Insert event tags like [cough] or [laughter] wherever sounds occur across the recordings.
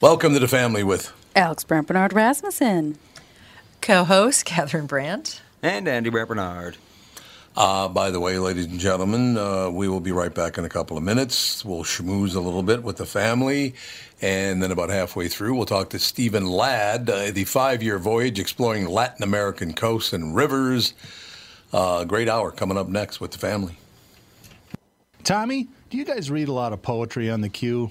Welcome to the family with Alex Brant Bernard Rasmussen. Co host Catherine Brandt. And Andy Brant Bernard. Uh, by the way, ladies and gentlemen, uh, we will be right back in a couple of minutes. We'll schmooze a little bit with the family. And then about halfway through, we'll talk to Stephen Ladd, uh, the five year voyage exploring Latin American coasts and rivers. Uh, great hour coming up next with the family. Tommy, do you guys read a lot of poetry on the queue?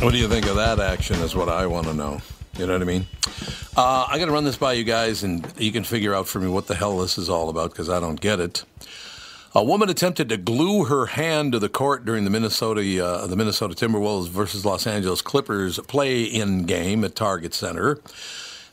What do you think of that action? Is what I want to know. You know what I mean? Uh, I got to run this by you guys, and you can figure out for me what the hell this is all about because I don't get it. A woman attempted to glue her hand to the court during the Minnesota uh, the Minnesota Timberwolves versus Los Angeles Clippers play-in game at Target Center.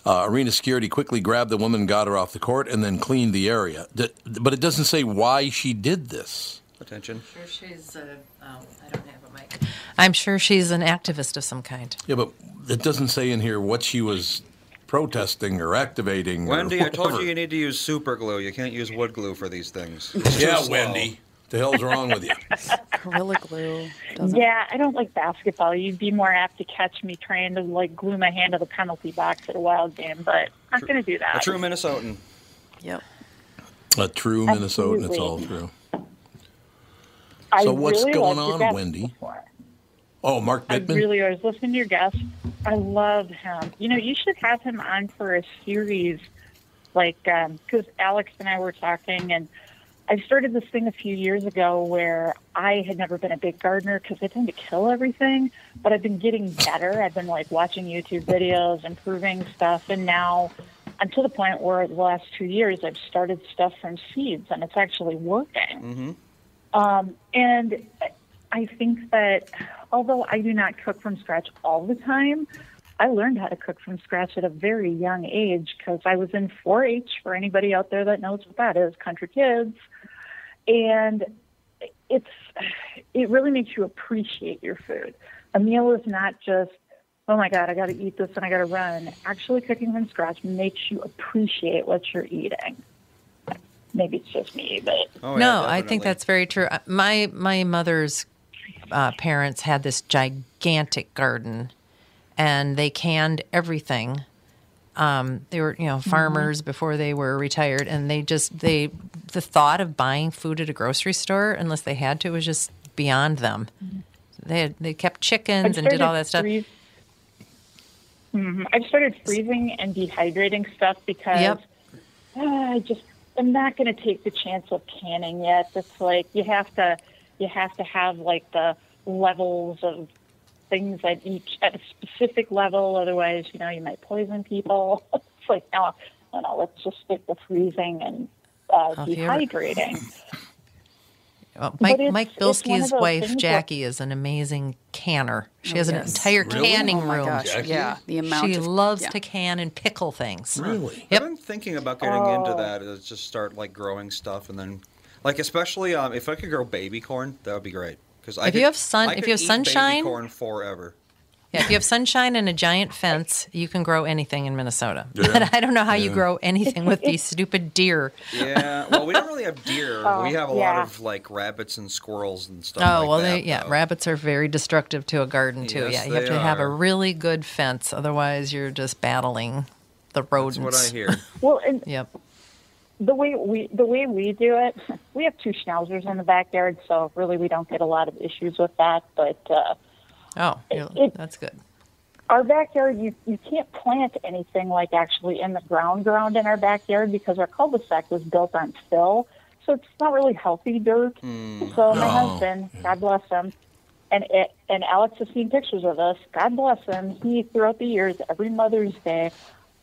Uh, arena security quickly grabbed the woman, got her off the court, and then cleaned the area. D- but it doesn't say why she did this. Attention. Sure she's a, I don't have a mic. I'm sure she's an activist of some kind. Yeah, but it doesn't say in here what she was protesting or activating. or Wendy, I told you you need to use super glue. You can't use wood glue for these things. Yeah, slow. Wendy. The hell's wrong with you? [laughs] Gorilla glue. Doesn't Yeah, I don't like basketball. You'd be more apt to catch me trying to like glue my hand to the penalty box at a wild game, but I'm not going to do that. A true Minnesotan. Yep. A true Minnesotan. It's all Absolutely. true. I So what's really going on, Wendy? before. Oh, Mark I really I was listening to your guest. I love him. You know, you should have him on for a series, like because Alex and I were talking, and I started this thing a few years ago where I had never been a big gardener because I tend to kill everything, but I've been getting better. I've been like watching YouTube videos, improving stuff, and now I'm to the point where the last two years I've started stuff from seeds, and it's actually working. Um, and I think that although I do not cook from scratch all the time, I learned how to cook from scratch at a very young age because I was in 4 H for anybody out there that knows what that is, country kids. And it's, it really makes you appreciate your food. A meal is not just oh my God, I got to eat this and I got to run. Actually, cooking from scratch makes you appreciate what you're eating. Maybe it's just me, but Oh, no, yeah, I think that's very true. Uh, My my mother's uh, parents had this gigantic garden, and they canned everything. Um, they were you know farmers before they were retired, and they just they the thought of buying food at a grocery store unless they had to was just beyond them. They had, they kept chickens and did all that stuff. Freeze- Mhm. I've started freezing and dehydrating stuff because Yep. uh, I just I'm not going to take the chance of canning yet. It's like you have to you have to have like the levels of things at each at a specific level. Otherwise, you know, you might poison people. [laughs] it's like no, no, no. Let's just stick to freezing and uh, Oh, if you ever- dehydrating. [laughs] Uh, Mike, it's- Mike it's Bilski's wife Jackie is an amazing canner. She Oh, has an entire Really? canning oh room. yeah, the amount She of loves yeah. to can and pickle things. Really? Yep. I've been thinking about getting into that. Is just start like growing stuff and then, like especially um, if I could grow baby corn, that would be great. Because If you have sun- if you have sunshine- corn forever. Yeah, if you have sunshine and a giant fence, [laughs] you can grow anything in Minnesota. Yeah. [laughs] But I don't know how you grow anything with these [laughs] stupid deer. Yeah, well, we don't really have deer. Oh, we have a yeah. lot of like rabbits and squirrels and stuff. Oh like well, that, they, yeah, though. rabbits are very destructive to a garden too. Yes, yeah, you have they to have a really good fence, otherwise you're just battling the rodents. That's rodents. what I hear. Well, and Yep. The way we the way we do it, we have two schnauzers in the backyard, so really we don't get a lot of issues with that. But uh, Oh, yeah, It- that's good. our backyard, you you can't plant anything like actually in the ground ground in our backyard because our cul-de-sac was built on fill, so it's not really healthy dirt. So my No. husband, God bless him, and it, and Alex has seen pictures of us. God bless him. He throughout the years, every Mother's Day,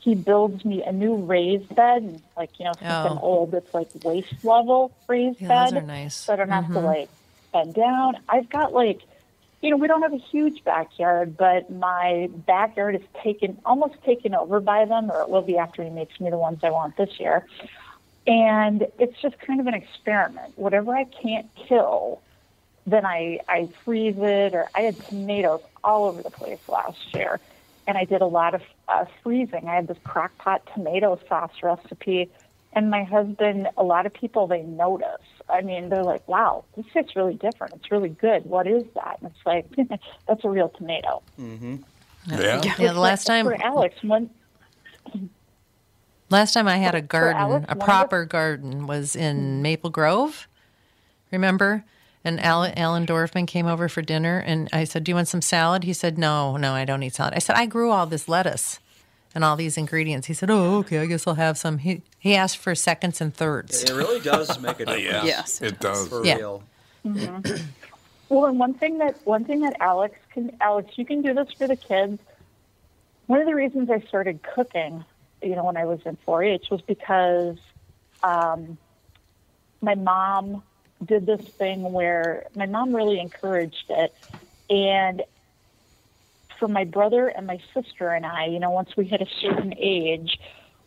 he builds me a new raised bed, like you know something Oh. old that's like waist level raised Yeah, bed. those are nice. So I don't have to mm-hmm. like bend down. I've got like, you know, we don't have a huge backyard, but my backyard is taken almost taken over by them, or it will be after he makes me the ones I want this year. And it's just kind of an experiment. Whatever I can't kill, then I I freeze it. Or I had tomatoes all over the place last year, and I did a lot of uh, freezing. I had this crock pot tomato sauce recipe, and my husband. A lot of people they notice. I mean, they're like, "Wow, this tastes really different. It's really good. What is that?" And it's like, [laughs] "That's a real tomato." Yeah. Yeah, the last time for Alex, when Last time I had a garden, Alex, a one of proper garden, was in Maple Grove. Remember? And Alan, Alan Dorfman came over for dinner, and I said, "Do you want some salad?" He said, "No, no, I don't eat salad." I said, "I grew all this lettuce and all these ingredients." He said, "Oh, okay, I guess I'll have some." He he asked for seconds and thirds. It really does make a [laughs] difference. Yeah. Yes, it It does. For Yeah. real. [clears throat] Well, and one thing that one thing that Alex can Alex, you can do this for the kids. One of the reasons I started cooking, you know, when I was in 4-H was because um, my mom did this thing where my mom really encouraged it, and for my brother and my sister and I, you know, once we hit a certain age,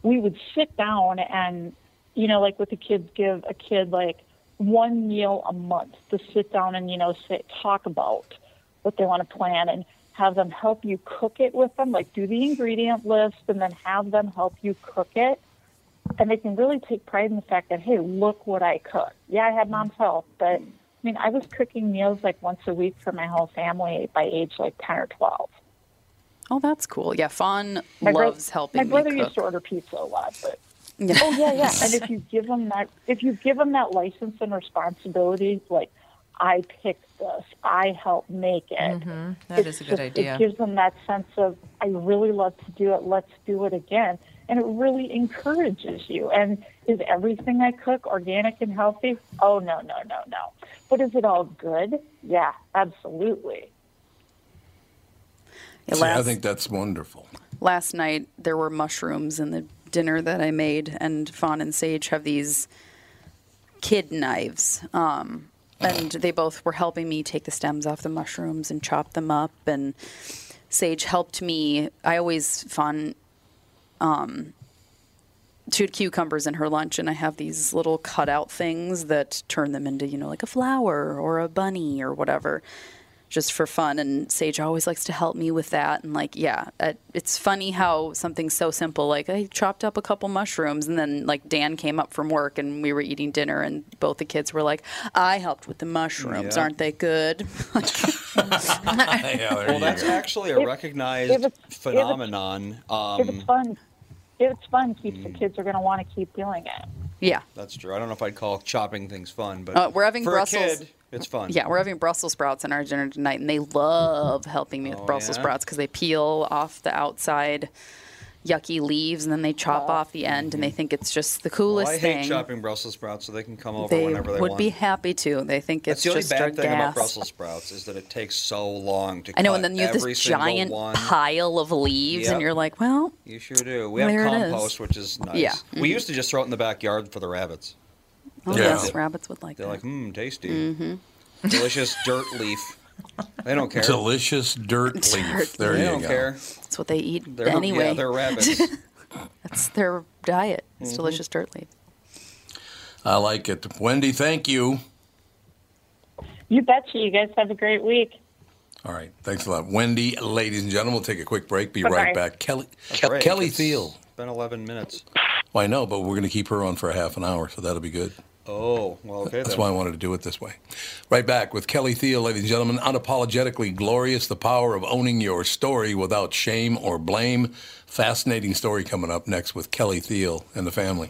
we would sit down and, you know, like with the kids, give a kid like one meal a month to sit down and, you know, sit, talk about what they want to plan and have them help you cook it with them, like do the ingredient list and then have them help you cook it. And they can really take pride in the fact that, hey, look what I cooked. Yeah, I had mom's help, but I mean, I was cooking meals like once a week for my whole family by age like 10 or 12. Oh, that's cool. Yeah, Fawn My bro- loves helping My brother used to order pizza a lot, but Yeah. oh yeah, yeah. [laughs] and if you give them that, if you give them that license and responsibility, like I picked this, I helped make it. Mm-hmm. That is a good just- idea. It gives them that sense of I really love to do it. Let's do it again, and it really encourages you. And is everything I cook organic and healthy? Oh no, no, no, no. But is it all good? Yeah, absolutely. Yeah, See, I think that's wonderful. last night there were mushrooms in the dinner that I made, and Fawn and Sage have these kid knives. Um, and they both were helping me take the stems off the mushrooms and chop them up. And Sage helped me. I always Fawn. Um, she had cucumbers in her lunch, and I have these little cutout things that turn them into, you know, like a flower or a bunny or whatever. Just for fun. And Sage always likes to help me with that. And like, yeah, it's funny how something so simple like I chopped up a couple mushrooms, and then like Dan came up from work and we were eating dinner, and both the kids were like, "I helped with the mushrooms, Yeah. aren't they good?" [laughs] [laughs] yeah, Well, that's go. actually a If- recognized if it's- if it's- phenomenon. if it's Um, fun, if it's fun, keeps Mm. the kids are going to want to keep doing it. yeah. that's true. I don't know if I'd call chopping things fun, but Uh, we're having for Brussels- a kid, it's fun. Yeah, we're having Brussels sprouts in our dinner tonight, and they love helping me with Oh, Brussels yeah? sprouts because they peel off the outside yucky leaves and then they chop off the end, and they think it's just the Well, coolest I hate thing. chopping Brussels sprouts, so they can come over they whenever they would want. be happy to. They think it's That's the only just bad thing about. Brussels sprouts is that it takes so long to. I know, cut and then you have this giant one. pile of leaves, Yep. and you're like, well, You sure do. We have There it is. compost, which is nice. Yeah. We mm-hmm. used to just throw it in the backyard for the rabbits. Oh, Yeah. yes, rabbits would like They're that. like, mmm, tasty. [laughs] Delicious dirt leaf. They don't care. Delicious dirt [laughs] leaf. Dirt There they you don't go. care. That's what they eat They're, anyway. Yeah, they're [laughs] rabbits. That's their diet. It's Mm-hmm. delicious dirt leaf. I like it. Wendy, thank you. You betcha. You guys have a great week. All right. Thanks a lot. Wendy, ladies and gentlemen, we'll take a quick break. Be Bye-bye. right back. Kelly, That's right. Kelly It's Thiel. Been 11 minutes. Well, I know, but we're going to keep her on for a half an hour, so that'll be good. Oh, well, okay That's then. why I wanted to do it this way. Right back with Kelly Thiel, ladies and gentlemen. Unapologetically glorious, the power of owning your story without shame or blame. Fascinating story coming up next with Kelly Thiel and the family.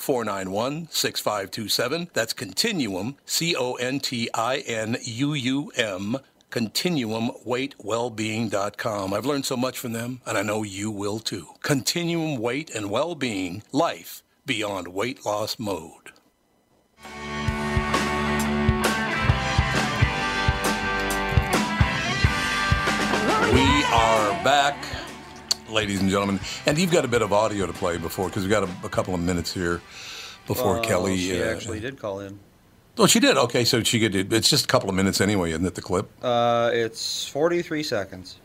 491 6527. That's Continuum, C O N T I N U U M, continuumweightwellbeing.com. I've learned so much from them, and I know you will too. Continuum Weight and Wellbeing, life beyond weight loss mode. We are back, ladies and gentlemen, and you've got a bit of audio to play before because we've got a, a couple of minutes here before Oh, Kelly. She uh, actually did call in. Oh, she did. Okay, so she could. It's just a couple of minutes anyway, isn't it? The clip. Uh, it's 43 seconds.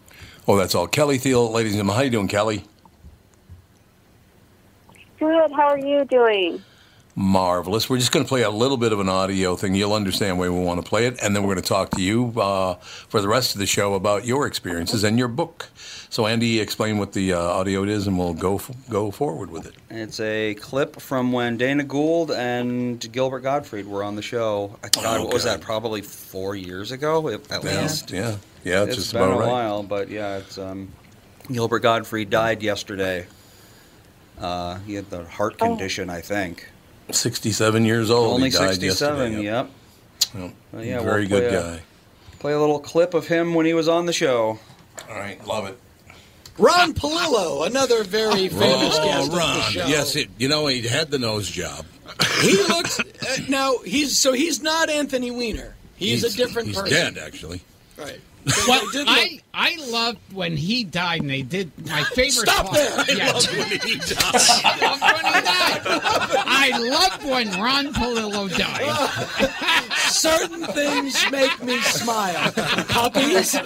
Oh, that's all. Kelly Thiel, ladies and gentlemen, how you doing, Kelly? Good. How are you doing? Marvelous. We're just going to play a little bit of an audio thing. You'll understand why we want to play it, and then we're going to talk to you uh, for the rest of the show about your experiences and your book. So, Andy, explain what the uh, audio is, and we'll go f- go forward with it. It's a clip from when Dana Gould and Gilbert Gottfried were on the show. I God, what was that? Probably four years ago, at at Yeah, least. yeah, yeah. It's, it's just been about a right. while, but yeah, it's um, Gilbert Gottfried died yesterday. Uh, he had the heart condition, I think. Sixty-seven years old. Only He died 67. Yep. Yep. Well, yeah, Very we'll good play guy. A, play a little clip of him when he was on the show. All right, love it. Ron Palillo, another very famous guest Oh, on the Ron. show. Yes, it, you know he had the nose job. he looks uh, now. He's so he's not Anthony Weiner. He's, a different he's person. dead, actually. Right. Well, I I loved when he died, and they did my [laughs] favorite. Stop part. there! I Yeah. loved [laughs] when he died. I loved when he died. I loved when Ron Palillo died. [laughs] Certain things make me smile. Puppies. A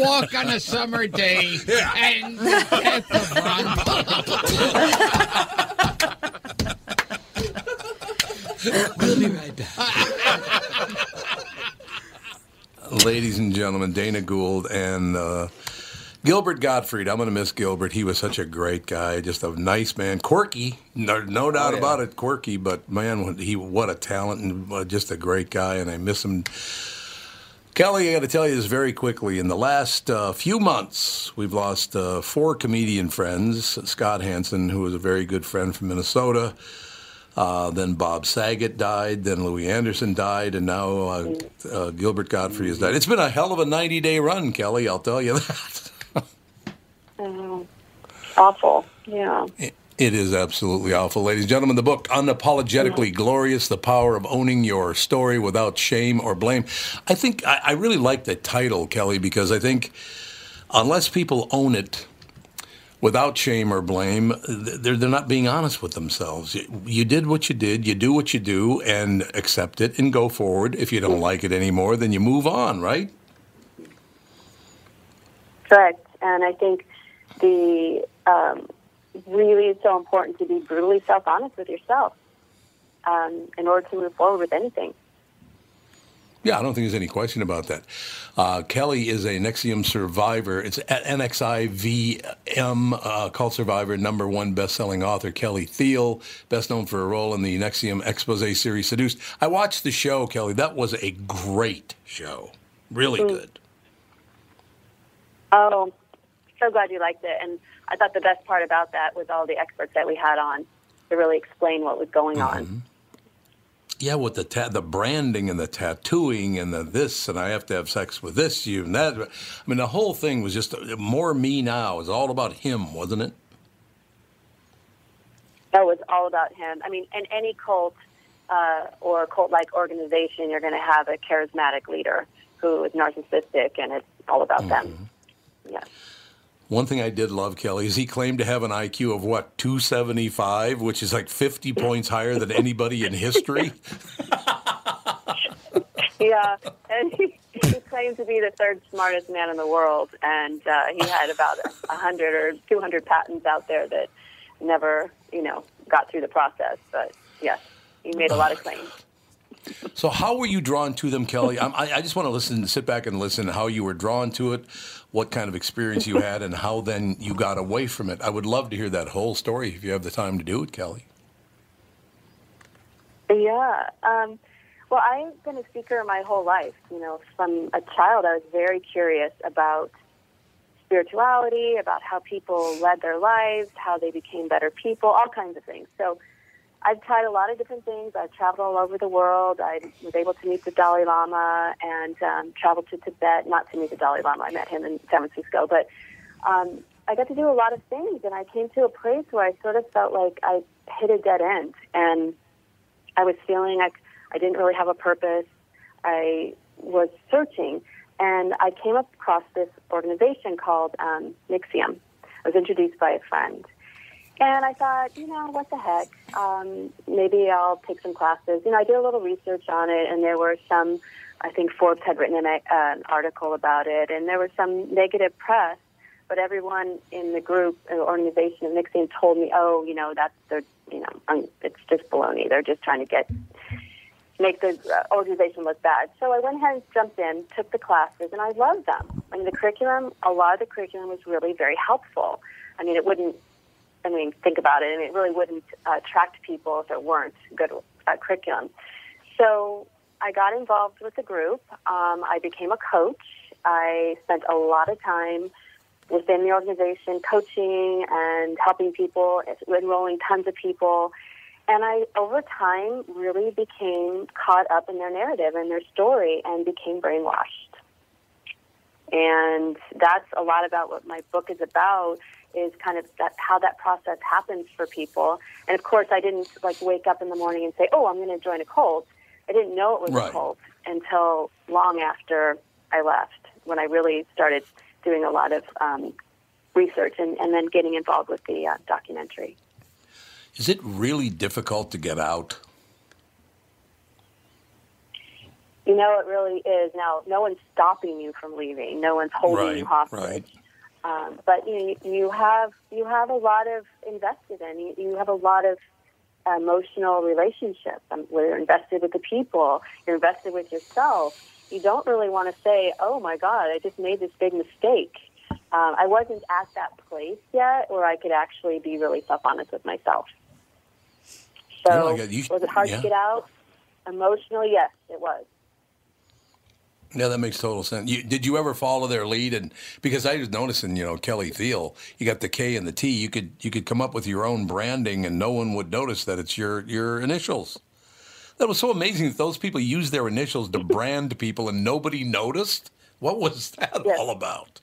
walk on a summer day and the death of Ron Palillo. We'll be right back. Ladies and gentlemen, Dana Gould and uh, Gilbert Gottfried. I'm going to miss Gilbert. He was such a great guy, just a nice man, quirky, no, no doubt yeah. about it, quirky. But man, what- he what a talent and uh, just a great guy, and I miss him. Kelly, I got to tell you this very quickly. In the last uh, few months, we've lost uh, four comedian friends. Scott Hansen, who was a very good friend from Minnesota. Uh, then Bob Saget died. Then Louie Anderson died, and now uh, uh, Gilbert Gottfried has died. It's been a hell of a 90-day run, Kelly. I'll tell you [laughs] that. Oh, awful. Yeah. It is absolutely awful. Ladies and gentlemen, the book, Unapologetically Glorious The Power of Owning Your Story Without Shame or Blame. I think I, I really like the title, Kelly, because I think unless people own it without shame or blame, they're, they're not being honest with themselves. You, did what you did, you do what you do, and accept it and go forward. If you don't like it anymore, then you move on, right? Correct. And I think the um, really is so important to be brutally self honest with yourself um, in order to move forward with anything. Yeah, I don't think there's any question about that. Uh, Kelly is a NXIVM survivor. It's a- NXIVM uh, cult survivor, number one best-selling author Kelly Thiel, best known for a role in the NXIVM expose series Seduced. I watched the show, Kelly. That was a great show. Really Mm. good. Oh, so glad you liked it. And I thought the best part about that was all the experts that we had on to really explain what was going on. Yeah, with the ta- the branding and the tattooing and the this and I have to have sex with this you and that. I mean, the whole thing was just uh, more me now. It was all about him, wasn't it? That was all about him. I mean, in any cult uh, or cult-like organization, you're going to have a charismatic leader who is narcissistic, and it's all about them. Yes. One thing I did love, Kelly, is he claimed to have an IQ of what, 275, which is like 50 points higher than anybody in history. [laughs] Yeah, and he, he claimed to be the third smartest man in the world, and uh, he had about a hundred or two hundred patents out there that never, you know, got through the process. But yes, he made a lot of claims. So, how were you drawn to them, Kelly? I'm, I, I just want to listen, sit back and listen how you were drawn to it, what kind of experience you had, and how then you got away from it. I would love to hear that whole story if you have the time to do it, Kelly. Yeah. Um, well, I've been a speaker my whole life. You know, from a child, I was very curious about spirituality, about how people led their lives, how they became better people, all kinds of things. So I've tried a lot of different things. I've traveled all over the world. I was able to meet the Dalai Lama and um, traveled to Tibet, not to meet the Dalai Lama. I met him in San Francisco, but um, I got to do a lot of things. And I came to a place where I sort of felt like I hit a dead end. And I was feeling like I didn't really have a purpose. I was searching, and I came across this organization called um, NXIVM. I was introduced by a friend. And I thought, you know, what the heck? Um, maybe I'll take some classes. You know, I did a little research on it, and there were some, I think Forbes had written an, uh, an article about it, and there was some negative press. But everyone in the group, uh, organization of NXIVM told me, oh, you know, that's, they're, you know, it's just baloney. They're just trying to get, make the uh, organization look bad. So I went ahead and jumped in, took the classes, and I loved them. I mean, the curriculum, a lot of the curriculum was really very helpful. I mean, it wouldn't I mean, think about it, and it really wouldn't uh, attract people if it weren't good uh, curriculum. So I got involved with the group. Um, I became a coach. I spent a lot of time within the organization coaching and helping people, enrolling tons of people. And I, over time, really became caught up in their narrative and their story and became brainwashed. And that's a lot about what my book is about is kind of that how that process happens for people. And of course, I didn't like wake up in the morning and say, "Oh, I'm going to join a cult." I didn't know it was Right. a cult until long after I left, when I really started doing a lot of um, research and, and then getting involved with the uh, documentary. Is it really difficult to get out? You know, it really is. Now, no one's stopping you from leaving. No one's holding you right, hostage. right. Um, but you you have you have a lot of invested in. You, you have a lot of emotional relationships. Um, where you're invested with the people, you're invested with yourself. You don't really want to say, "Oh my God, I just made this big mistake." Um, I wasn't at that place yet where I could actually be really self-honest with myself. So, Oh, God, you- was it hard yeah. to get out? Emotionally, yes, it was. Yeah, that makes total sense. You, did you ever follow their lead? And because I was noticing, you know, Kelly Thiel, you got the K and the T. You could you could come up with your own branding, and no one would notice that it's your your initials. That was so amazing that those people used their initials to brand people, and nobody noticed. What was that Yes. all about?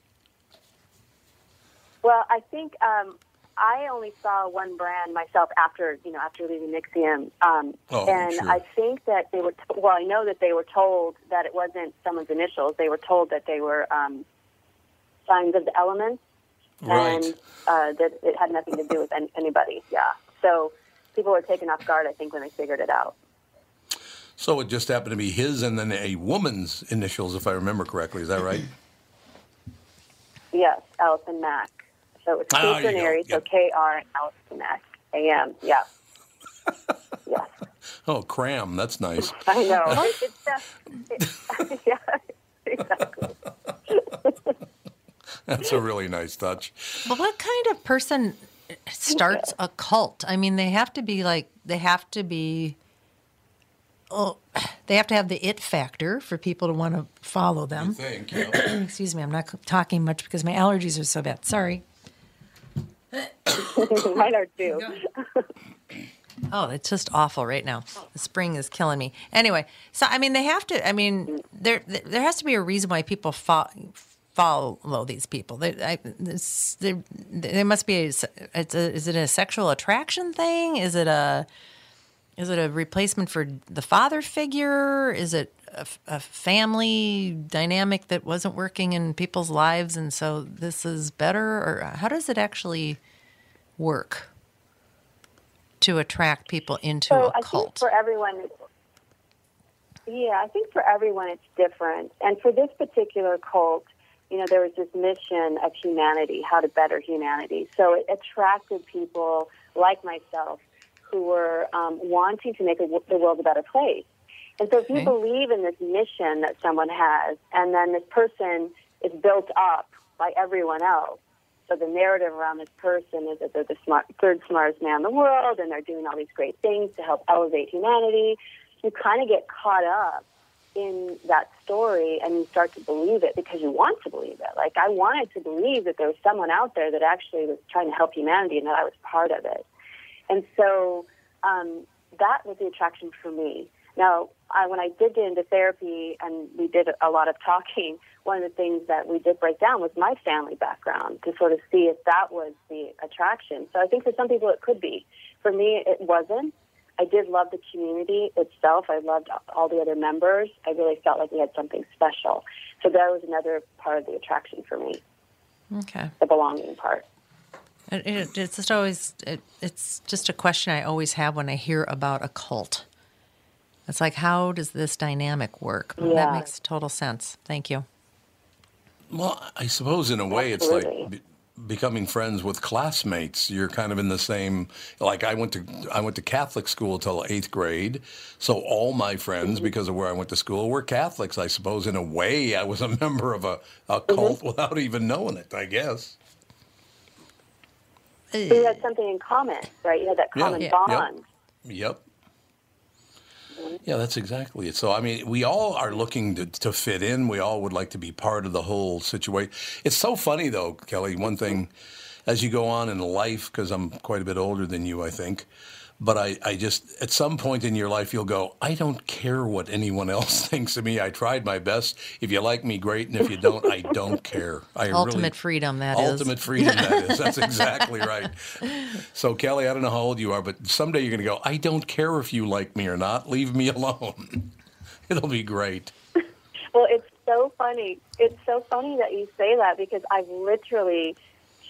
Well, I think um, I only saw one brand myself after you know after leaving NXIVM, um, Oh, and sure. I think that they were. T- well, I know that they were told that it wasn't someone's initials. They were told that they were um, signs of the elements, Right. and uh, that it had nothing to do with any- anybody. Yeah, so people were taken off guard. I think when they figured it out. So it just happened to be his and then a woman's initials, if I remember correctly. Is that right? Yes, Allison Mack. So it's Ah, Keith there you so Yep. K R and Allison A M. Yeah. [laughs] yes. Oh, cram. That's nice. [laughs] I know. [laughs] It's just, it, yeah, exactly. That's a really nice touch. But what kind of person starts a cult? I mean, they have to be like they have to be. Oh, they have to have the it factor for people to want to follow them. think, yeah. [clears throat] Excuse me, I'm not talking much because my allergies are so bad. Sorry. [coughs] Mine are too. [laughs] Oh, it's just awful right now. The spring is killing me. Anyway, so I mean, they have to. I mean, there there has to be a reason why people fo- follow these people. There, I, this, there, there must be. A, it's a, is it a sexual attraction thing? Is it a is it a replacement for the father figure? Is it a, a family dynamic that wasn't working in people's lives, and so this is better? Or how does it actually work? to attract people into So a I think cult? for everyone, yeah, I think for everyone it's different. And for this particular cult, you know, there was this mission of humanity, how to better humanity. So it attracted people like myself who were um, wanting to make a, the world a better place. And so if you Okay. believe in this mission that someone has, and then this person is built up by everyone else, so the narrative around this person is that they're the smart, third smartest man in the world, and they're doing all these great things to help elevate humanity. You kind of get caught up in that story, and you start to believe it because you want to believe it. Like I wanted to believe that there was someone out there that actually was trying to help humanity, and that I was part of it. And so um, that was the attraction for me. Now, I, when I did get into therapy and we did a lot of talking, one of the things that we did break down was my family background to sort of see if that was the attraction. So I think for some people it could be. For me, it wasn't. I did love the community itself. I loved all the other members. I really felt like we had something special. So that was another part of the attraction for me, Okay. the belonging part. It, it, it's just always, it, it's just a question I always have when I hear about a cult. It's like, how does this dynamic work? That makes total sense. Thank you. Well, I suppose in a way it's Absolutely. like be- becoming friends with classmates. You're kind of in the same. Like I went to I went to Catholic school till eighth grade, so all my friends, mm-hmm. because of where I went to school, were Catholics. I suppose in a way I was a [laughs] member of a, a mm-hmm. cult without even knowing it. I guess. So you had something in common, right? You had that common Yeah. bond. Yep. Yeah, that's exactly it. So, I mean, we all are looking to, to fit in. We all would like to be part of the whole situation. It's so funny, though, Kelly. One thing, as you go on in life, because I'm quite a bit older than you, I think, but I, I just, at some point in your life, you'll go, I don't care what anyone else [laughs] thinks of me. I tried my best. If you like me, great. And if you don't, I don't care. I Ultimate really, freedom, that is. Ultimate freedom, that is. That's exactly right. So, Kelly, I don't know how old you are, but someday you're going to go, I don't care if you like me or not. Leave me alone. [laughs] It'll be great. Well, it's so funny. It's so funny that you say that because I've literally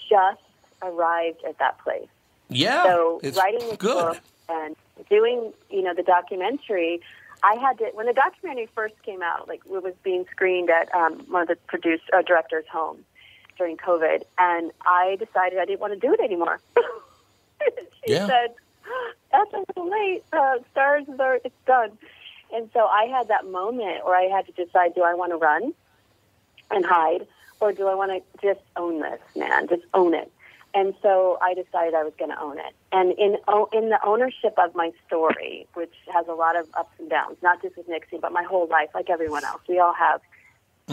just arrived at that place. Yeah, So writing this good. book and doing, you know, the documentary, I had to when the documentary first came out, like it was being screened at um, one of the produce uh, directors' home during COVID, and I decided I didn't want to do it anymore. [laughs] she Yeah. said, "That's a little late. Uh, stars are it's done." And so I had that moment where I had to decide: Do I want to run and hide, or do I want to just own this, man? Just own it. And so I decided I was going to own it. And in in the ownership of my story, which has a lot of ups and downs, not just with Nixie, but my whole life, like everyone else, we all have.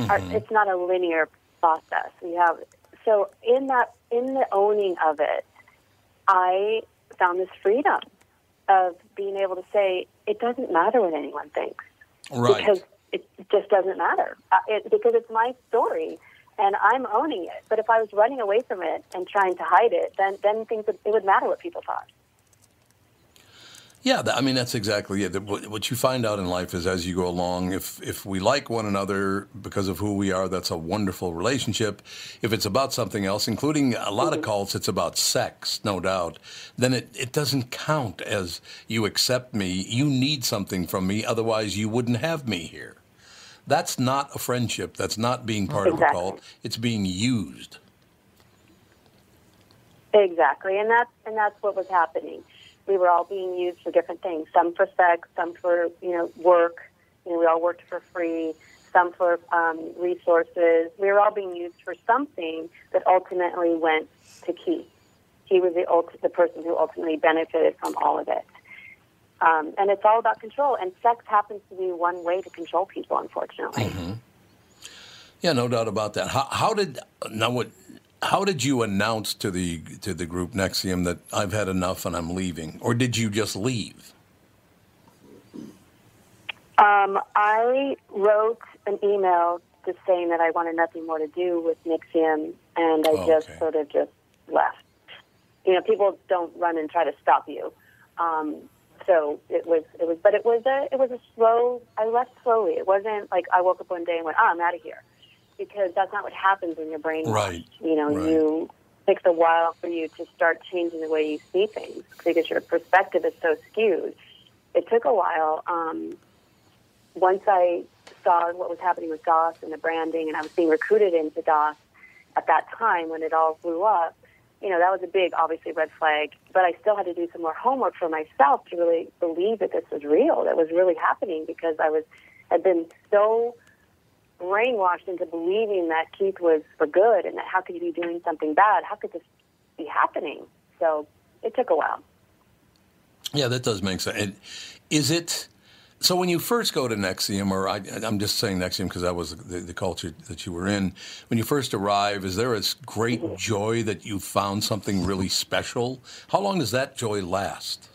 Our, it's not a linear process. We have so in that in the owning of it, I found this freedom of being able to say it doesn't matter what anyone thinks Right. because it just doesn't matter. Uh, it, because it's my story, and I'm owning it. But if I was running away from it and trying to hide it, then then things would, it would matter what people thought. Yeah, I mean that's exactly it. What you find out in life is as you go along, if if we like one another because of who we are, that's a wonderful relationship. If it's about something else, including a lot of mm-hmm. cults, it's about sex, no doubt. Then it, it doesn't count as you accept me. You need something from me, otherwise you wouldn't have me here. That's not a friendship. That's not being part of a cult. It's being used. Exactly, and that's and that's what was happening. We were all being used for different things. Some for sex, some for you know work. You know, we all worked for free. Some for um, resources. We were all being used for something that ultimately went to Keith. He was the ult- the person who ultimately benefited from all of it. Um, and it's all about control. And sex happens to be one way to control people, unfortunately. Yeah, no doubt about that. How, how did now what? How did you announce to the to the group NXIVM that I've had enough and I'm leaving, or did you just leave? Um, I wrote an email just saying that I wanted nothing more to do with NXIVM, and I just Okay. sort of just left. You know, people don't run and try to stop you. Um, so it was, it was, but it was a, it was a slow. I left slowly. It wasn't like I woke up one day and went, "Ah, I'm out of here," because that's not what happens when your brain. Right. You know, Right. you it takes a while for you to start changing the way you see things because your perspective is so skewed. It took a while. Um, once I saw what was happening with DOS and the branding, and I was being recruited into DOS at that time when it all blew up, you know, that was a big, obviously, red flag. But I still had to do some more homework for myself to really believe that this was real, that was really happening, because I was had been so brainwashed into believing that Keith was for good, and that how could he be doing something bad? How could this be happening? So it took a while. Yeah, that does make sense. Is it so when you first go to NXIVM, or I, I'm just saying NXIVM because that was the, the culture that you were in. When you first arrive, is there a great joy that you found something really special? How long does that joy last?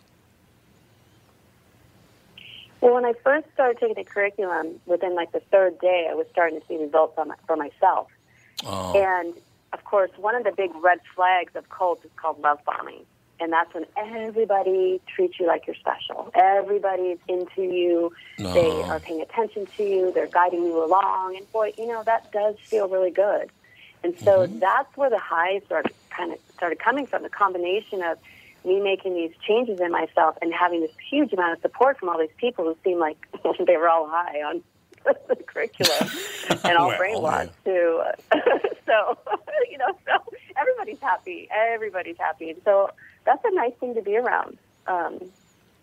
Well, when I first started taking the curriculum, within like the third day, I was starting to see results on my, for myself. Oh, And of course, one of the big red flags of cults is called love bombing. And that's when everybody treats you like you're special. Everybody's into you. They are paying attention to you. They're guiding you along. And boy, you know, that does feel really good. And so mm-hmm. that's where the highs started kind of started coming from, the combination of me making these changes in myself and having this huge amount of support from all these people who seemed like [laughs] they were all high on [laughs] the curriculum [laughs] and all Well, brainwashed too. so, you know, so everybody's happy. Everybody's happy. And so that's a nice thing to be around. Um,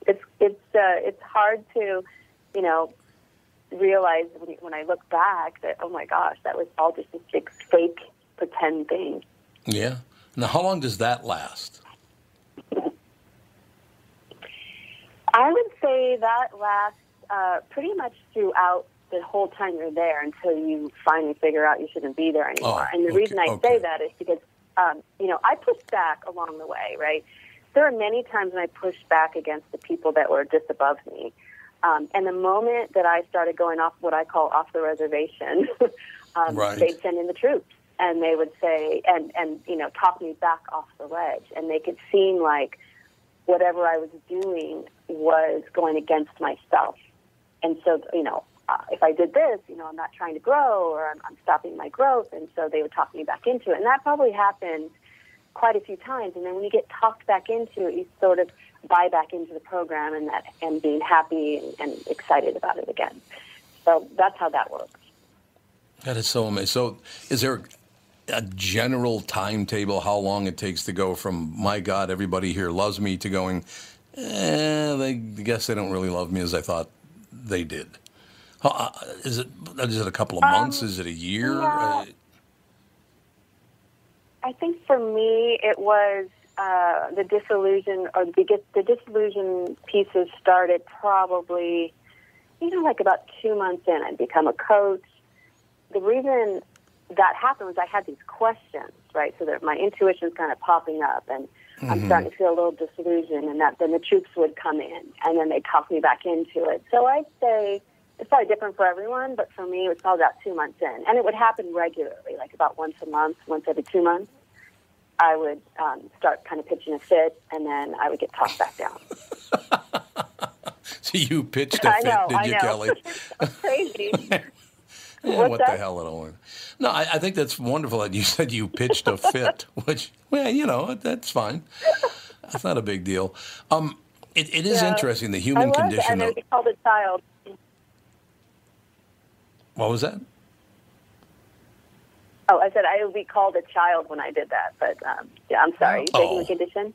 it's it's uh, it's hard to, you know, realize when, when I look back that oh my gosh, that was all just a big fake pretend thing. yeah. Now, how long does that last? I would say that lasts uh, pretty much throughout the whole time you're there until you finally figure out you shouldn't be there anymore. Oh, and the okay, reason I okay. say that is because, um, you know, I pushed back along the way, right? There are many times when I pushed back against the people that were just above me. Um, and the moment that I started going off what I call off the reservation, [laughs] um, Right. they'd send in the troops and they would say, and, and, you know, talk me back off the ledge. And make it seem like whatever I was doing was going against myself. And so, you know, uh, if I did this, you know, I'm not trying to grow or I'm, I'm stopping my growth. And so they would talk me back into it. And that probably happened quite a few times. And then when you get talked back into it, you sort of buy back into the program and that and being happy and, and excited about it again. So that's how that works. That is so amazing. So, is there a general timetable how long it takes to go from "My God, everybody here loves me" to going, eh, they guess they don't really love me as I thought they did? Uh, is it is it a couple of months? is it a year? yeah. Uh, I think for me, it was uh, the disillusion or the, the disillusion pieces started probably, you know, like about two months in. I'd become a coach. The reason that happened was I had these questions, right? So that my intuition's kind of popping up, and I'm Mhm. starting to feel a little disillusioned, and that then the troops would come in, and then they'd talk me back into it. So I'd say it's probably different for everyone, but for me, it was probably about two months in, and it would happen regularly, like about once a month, once every two months. I would um, start kind of pitching a fit, and then I would get tossed back down. [laughs] so you pitched a fit, know, did I you, know. Kelly? [laughs] Crazy. [laughs] Yeah, what that? the hell? I don't. No, I, I think that's wonderful that you said you pitched a fit, which, well, you know, that's fine. That's not a big deal. Um, it, it is Yeah. interesting the I human was, condition. and I Though. was called a child. What was that? Oh, I said I would be called a child when I did that, but um, yeah, I'm sorry. You taking Oh. the condition?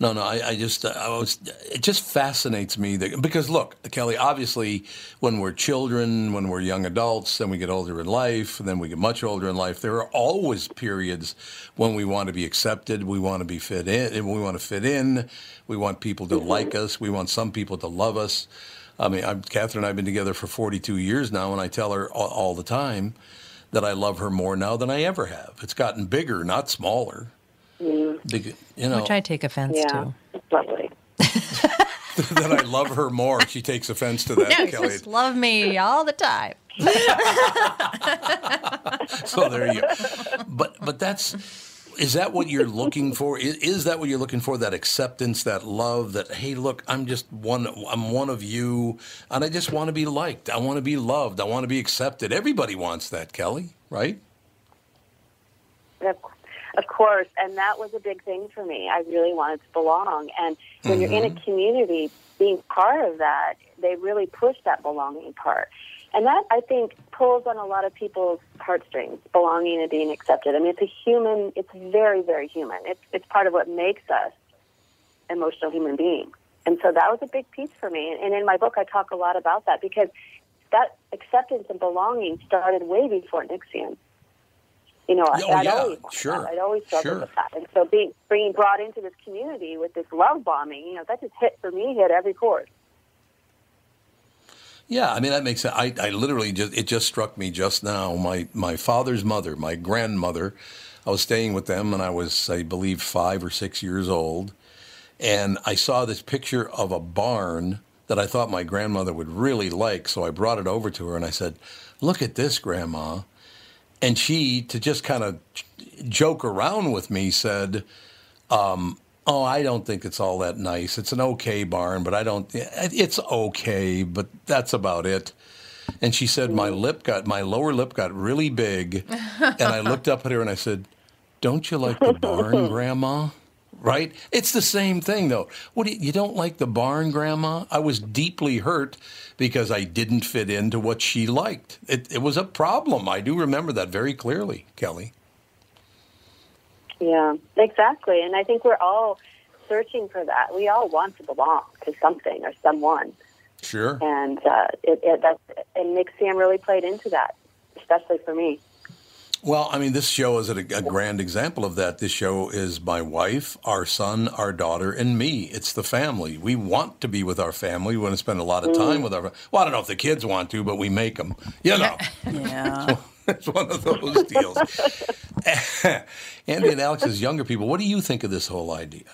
No, no. I, I just, I was. It just fascinates me that because look, Kelly. Obviously, when we're children, when we're young adults, then we get older in life, and then we get much older in life. There are always periods when we want to be accepted, we want to be fit in, and we want to fit in. We want people to like us. We want some people to love us. I mean, I'm, Catherine and I've been together for 42 years now, and I tell her all, all the time that I love her more now than I ever have. It's gotten bigger, not smaller. Mm-hmm. Big, you know, Which I take offense Yeah, to. lovely. [laughs] that I love her more. She takes offense to that, [laughs] No, Kelly. just love me all the time. [laughs] So there you go. But but that's is that what you're looking for? Is, is that what you're looking for? That acceptance, that love, that hey, look, I'm just one. I'm one of you, and I just want to be liked. I want to be loved. I want to be accepted. Everybody wants that, Kelly. Right? Of, of course, and that was a big thing for me. I really wanted to belong, and when you're in a mm-hmm. community, being part of that, they really push that belonging part, and that I think pulls on a lot of people's heartstrings, belonging and being accepted. I mean, it's a human. It's very, very human. It's it's part of what makes us emotional human beings, and so that was a big piece for me. And in my book, I talk a lot about that because that acceptance and belonging started way before NXIVM. You know, Oh, I'd yeah, always sure. That. I'd always struggled sure. with that, and so being being brought into this community with this love bombing, you know, that just hit for me, hit every chord. Yeah, I mean that makes sense. I, I literally just it just struck me just now. My my father's mother, my grandmother, I was staying with them, and I was I believe five or six years old, and I saw this picture of a barn that I thought my grandmother would really like. So I brought it over to her, and I said, "Look at this, Grandma," and she, to just kind of joke around with me, said. Um, Oh, I don't think it's all that nice. It's an okay barn, but I don't. It's okay, but that's about it. And she said my lip got my lower lip got really big, and I looked up at her and I said, "Don't you like the barn, [laughs] Grandma?" Right? It's the same thing, though. What do you, you don't like the barn, Grandma? I was deeply hurt because I didn't fit into what she liked. It, it was a problem. I do remember that very clearly, Kelly. Yeah, exactly. And I think we're all searching for that. We all want to belong to something or someone, Sure. and uh, it, it that and NXIVM really played into that, especially for me. Well, I mean, this show is a, a grand example of that. This show is my wife, our son, our daughter, and me. It's the family. We want to be with our family. We want to spend a lot of time with our. Well, I don't know if the kids want to, but we make them. You know, [laughs] Yeah. [laughs] it's one of those [laughs] deals. [laughs] Andy and Alex's younger people. What do you think of this whole idea?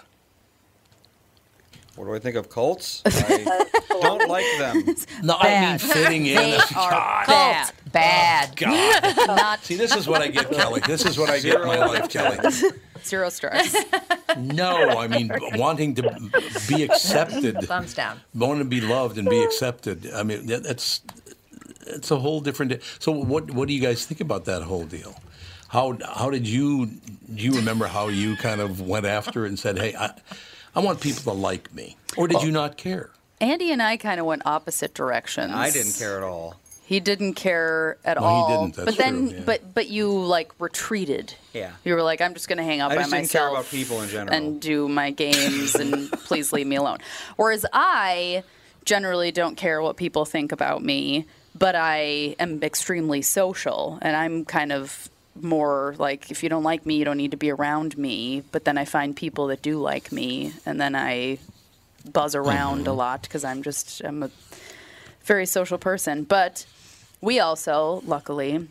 What do I think of cults? I don't like them. No, I mean fitting in. They as- are God. bad. Bad. Oh, God. Not See, this is what I get, Kelly. This is what I get in my life, Kelly. Zero stress. No, I mean wanting to be accepted. thumbs down. wanting to be loved and be accepted. I mean, that's it's a whole different. di- So what what do you guys think about that whole deal? How how did you do you remember how you kind of went after it and said, hey, I, I want people to like me, or did you not care? Andy and I kind of went opposite directions. I didn't care at all. He didn't care at No, he all. didn't, that's but then, true, yeah. but but you like retreated. Yeah. You were like, I'm just going to hang out I by just didn't care myself about people in general. and do my games and [laughs] please leave me alone. Whereas I generally don't care what people think about me, but I am extremely social and I'm kind of more like if you don't like me, you don't need to be around me. But then I find people that do like me, and then I buzz around Mm-hmm. a lot because I'm just I'm a very social person. But we also, luckily,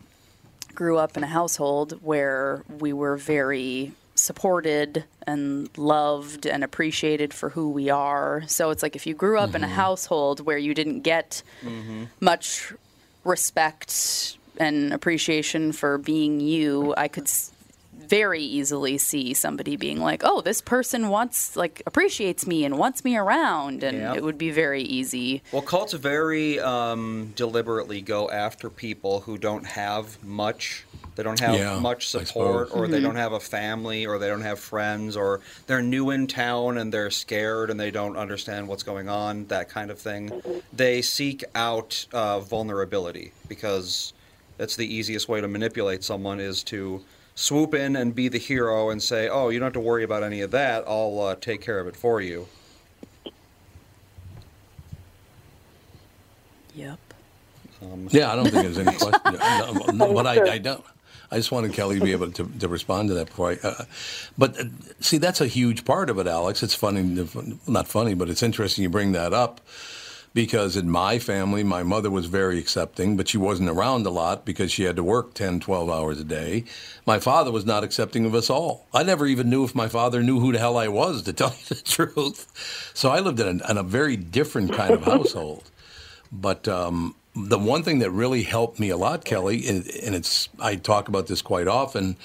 grew up in a household where we were very supported and loved and appreciated for who we are. So it's like if you grew up in a mm-hmm. household where you didn't get mm-hmm. much respect and appreciation for being you, I could s- very easily see somebody being like, "Oh, this person wants like appreciates me and wants me around," and Yep. it would be very easy. Well, cults very um, deliberately go after people who don't have much. They don't have Yeah, much support, or they Mhm. don't have a family, or they don't have friends, or they're new in town and they're scared and they don't understand what's going on. That kind of thing. They seek out uh, vulnerability because that's the easiest way to manipulate someone is to swoop in and be the hero and say, "Oh, you don't have to worry about any of that. I'll uh, take care of it for you." Yep. Um, Yeah, I don't think there's any question. [laughs] No, no, but I, I don't. I just wanted Kelly to be able to, to respond to that before I. Uh, but uh, see, that's a huge part of it, Alex. It's funny, not funny, but it's interesting you bring that up because in my family, my mother was very accepting, but she wasn't around a lot because she had to work 10, 12 hours a day. My father was not accepting of us all. I never even knew if my father knew who the hell I was, to [laughs] tell you the truth. So I lived in a, in a very different kind of [laughs] household. But um, the one thing that really helped me a lot, Kelly, and, and it's I talk about this quite often.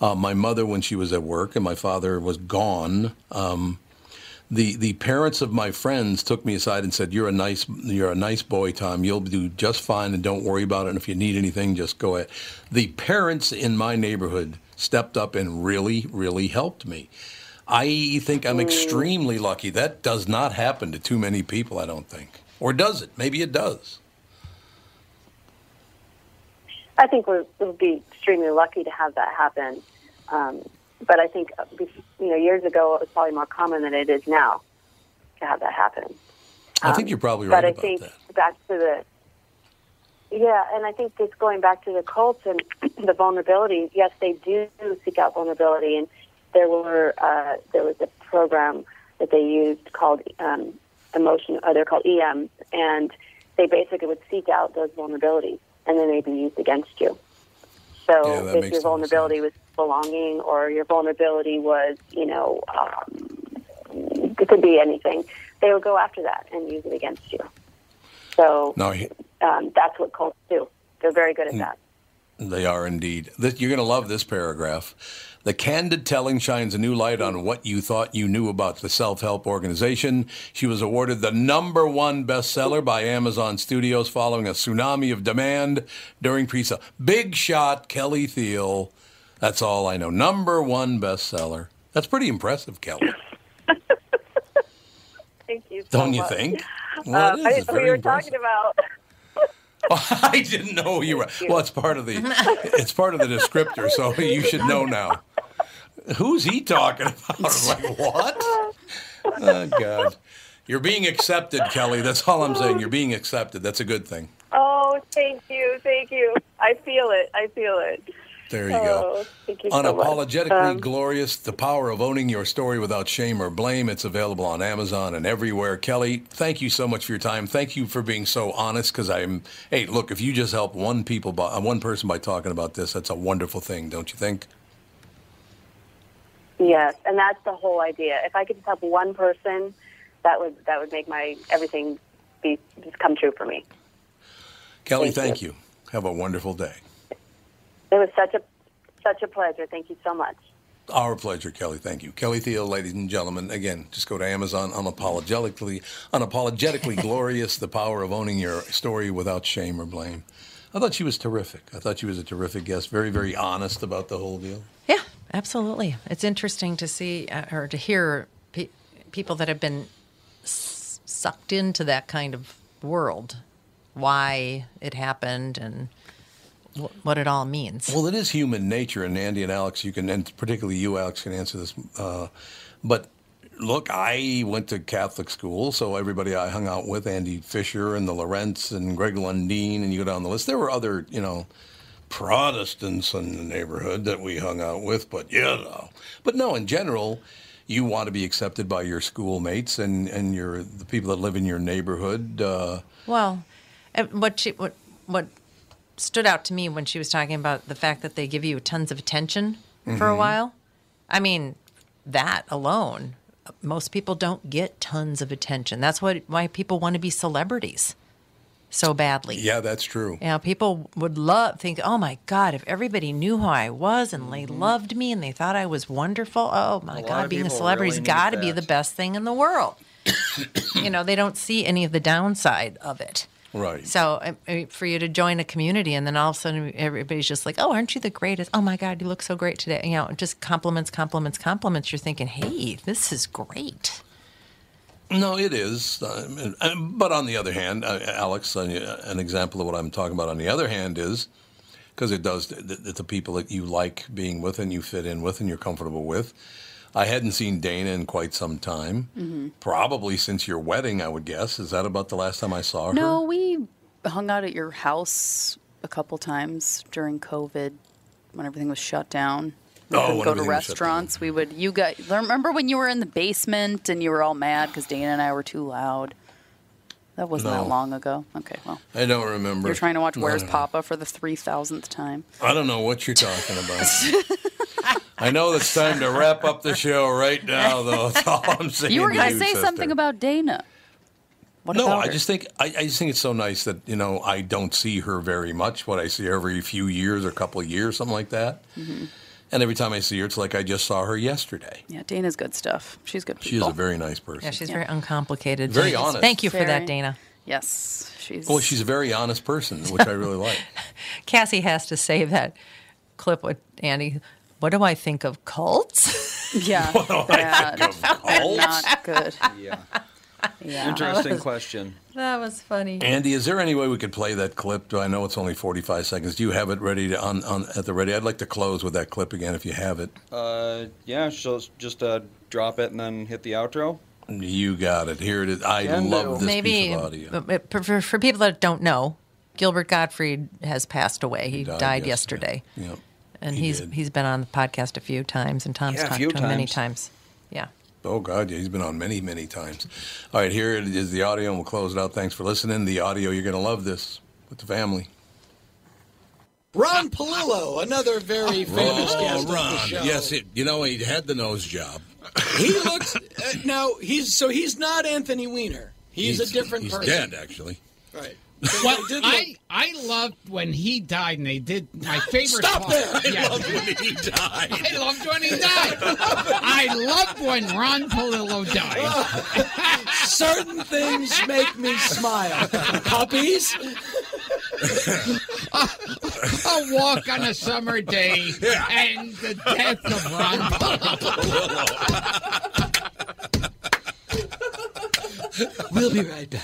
Uh, my mother, when she was at work, and my father was gone. Um, the the parents of my friends took me aside and said, "You're a nice you're a nice boy, Tom. You'll do just fine, and don't worry about it. And if you need anything, just go ahead." The parents in my neighborhood stepped up and really really helped me. I think I'm extremely lucky. That does not happen to too many people. I don't think, or does it? Maybe it does. I think we're, we'll be extremely lucky to have that happen. Um, but I think, uh, you know, years ago it was probably more common than it is now to have that happen. I think you're probably Um, but right I think that. back to the yeah, and I think just going back to the cults and [clears throat] the vulnerability. Yes, they do seek out vulnerability, and there were uh, there was a program that they used called um, emotion, or they're called EM, and they basically would seek out those vulnerabilities, and then they'd be used against you. So that if your vulnerability was belonging, or your vulnerability was, you know, um, it could be anything, they would go after that and use it against you. So No, he- um, that's what cults do. They're very good at Mm. that. They are indeed. This, you're going to love this paragraph. The candid telling shines a new light on what you thought you knew about the self help organization. She was awarded the number one bestseller by Amazon Studios following a tsunami of demand during pre sale. Big shot, Kelly Thiel. That's all I know. Number one bestseller. That's pretty impressive, Kelly. [laughs] Thank you. So Don't you much. think? Um, Well, it is. [laughs] I didn't know you were impressive. talking about. I didn't know you were. Well, it's part of the [laughs] it's part of the descriptor, so you should know now. Who's he talking about? I'm like what? Oh God, you're being accepted, Kelly. That's all I'm saying. You're being accepted. That's a good thing. Oh, thank you, thank you. I feel it. I feel it. There you go. Oh, thank you so much. Unapologetically Um, glorious, the power of owning your story without shame or blame. It's available on Amazon and everywhere. Kelly, thank you so much for your time. Thank you for being so honest. Because I'm, hey, look, if you just help one people, by, uh, one person by talking about this, that's a wonderful thing, don't you think? Yes, and that's the whole idea. If I could just help one person, that would that would make my everything be just come true for me. Kelly, Thank thank you. Have a wonderful day. It was such a such a pleasure. Thank you so much. Our pleasure, Kelly. Thank you. Kelly Thiel, ladies and gentlemen. Again, just go to Amazon. Unapologetically, unapologetically [laughs] glorious, the power of owning your story without shame or blame. I thought she was terrific. I thought she was a terrific guest. Very, very honest about the whole deal. Yeah, absolutely. It's interesting to see uh, or to hear pe- people that have been s- sucked into that kind of world, why it happened, and wh- what it all means. Well, it is human nature, and Andy and Alex, you can, and particularly you, Alex, can answer this. Uh, but look, I went to Catholic school, so everybody I hung out with, Andy Fisher and the Lorentz and Greg Lundeen, and you go down the list. There were other, you know, Protestants in the neighborhood that we hung out with, but you know, but no, in general. You want to be accepted by your schoolmates and, and your the people that live in your neighborhood. Uh, Well, uh, what she what what stood out to me when she was talking about the fact that they give you tons of attention for a Mhm. while. I mean, that alone, most people don't get tons of attention. That's what why people want to be celebrities so badly. yeah, that's true. You know, people would love think, oh my God, if everybody knew who I was and they loved me and they thought I was wonderful, oh my A God, being a celebrity's really got to be the best thing in the world. [coughs] you know, they don't see any of the downside of it. Right. So I- I- for you to join a community and then all of a sudden everybody's just like, oh, aren't you the greatest? Oh my God, you look so great today. You know, just compliments, compliments, compliments. You're thinking, hey, this is great. No, it is. But on the other hand, uh, Alex, uh, an example of what I'm talking about on the other hand is because it does the, the people that you like being with and you fit in with and you're comfortable with. I hadn't seen Dana in quite some time, Mhm. probably since your wedding, I would guess. Is that about the last time I saw her? No, we hung out at your house a couple times during COVID when everything was shut down. We Oh, go to everything was shut restaurants. We would. You guys remember when you were in the basement and you were all mad because Dana and I were too loud. That wasn't No. that long ago. Okay, well, I don't remember. you're trying to watch Where's. Papa for the three thousandth time. I don't know what you're talking about. [laughs] I know it's time to wrap up the show right now, though. That's all I'm saying. [laughs] you were going to you, say sister. something about Dana. What no, about I just think I, I just think it's so nice that you know I don't see her very much. What I see every few years or a couple of years, something like that. Mhm. And every time I see her, it's like I just saw her yesterday. Yeah, Dana's good stuff. She's good people. She is a very nice person. Yeah, she's very uncomplicated. Very Thank- honest. Thank you for that, Dana. Yes, she's. Well, she's a very honest person, which I really like. [laughs] Cassie has to save that clip with Andy. What do I think of cults? [laughs] Yeah, What do I think of cults? Not good. Yeah. Yeah. Interesting question. That was funny. Andy, is there any way we could play that clip? Do I know it's only 45 seconds. Do you have it ready to, on, on at the ready? I'd like to close with that clip again if you have it. Uh, yeah, so just uh, drop it and then hit the outro. You got it. Here it is. I Can love do. this Maybe piece of audio. for, for, for people that don't know, Gilbert Gottfried has passed away. He, died died, yesterday. yesterday. Yep. And He he's did. he's been on the podcast a few times, and Tom's Yeah, a talked few to him many times. times. Yeah. Oh God, yeah, he's been on many, many times. All right, here is the audio, and we'll close it out. Thanks for listening. The audio, you're going to love this with the family. Ron Palillo, another very famous Oh, guest of the Ron. show. Yes, it, you know, he had the nose job. he looks uh, now. He's so he's not Anthony Weiner. He's, a different he's person. dead, actually. Right. Well, did I I loved when he died, and they did my [laughs] favorite. Stop part. there! I Yeah. loved when he died. I loved when he died. I loved when Ron Palillo died. [laughs] Certain things make me smile. Puppies. [laughs] A walk on a summer day and the death of Ron Palillo. We'll be right back.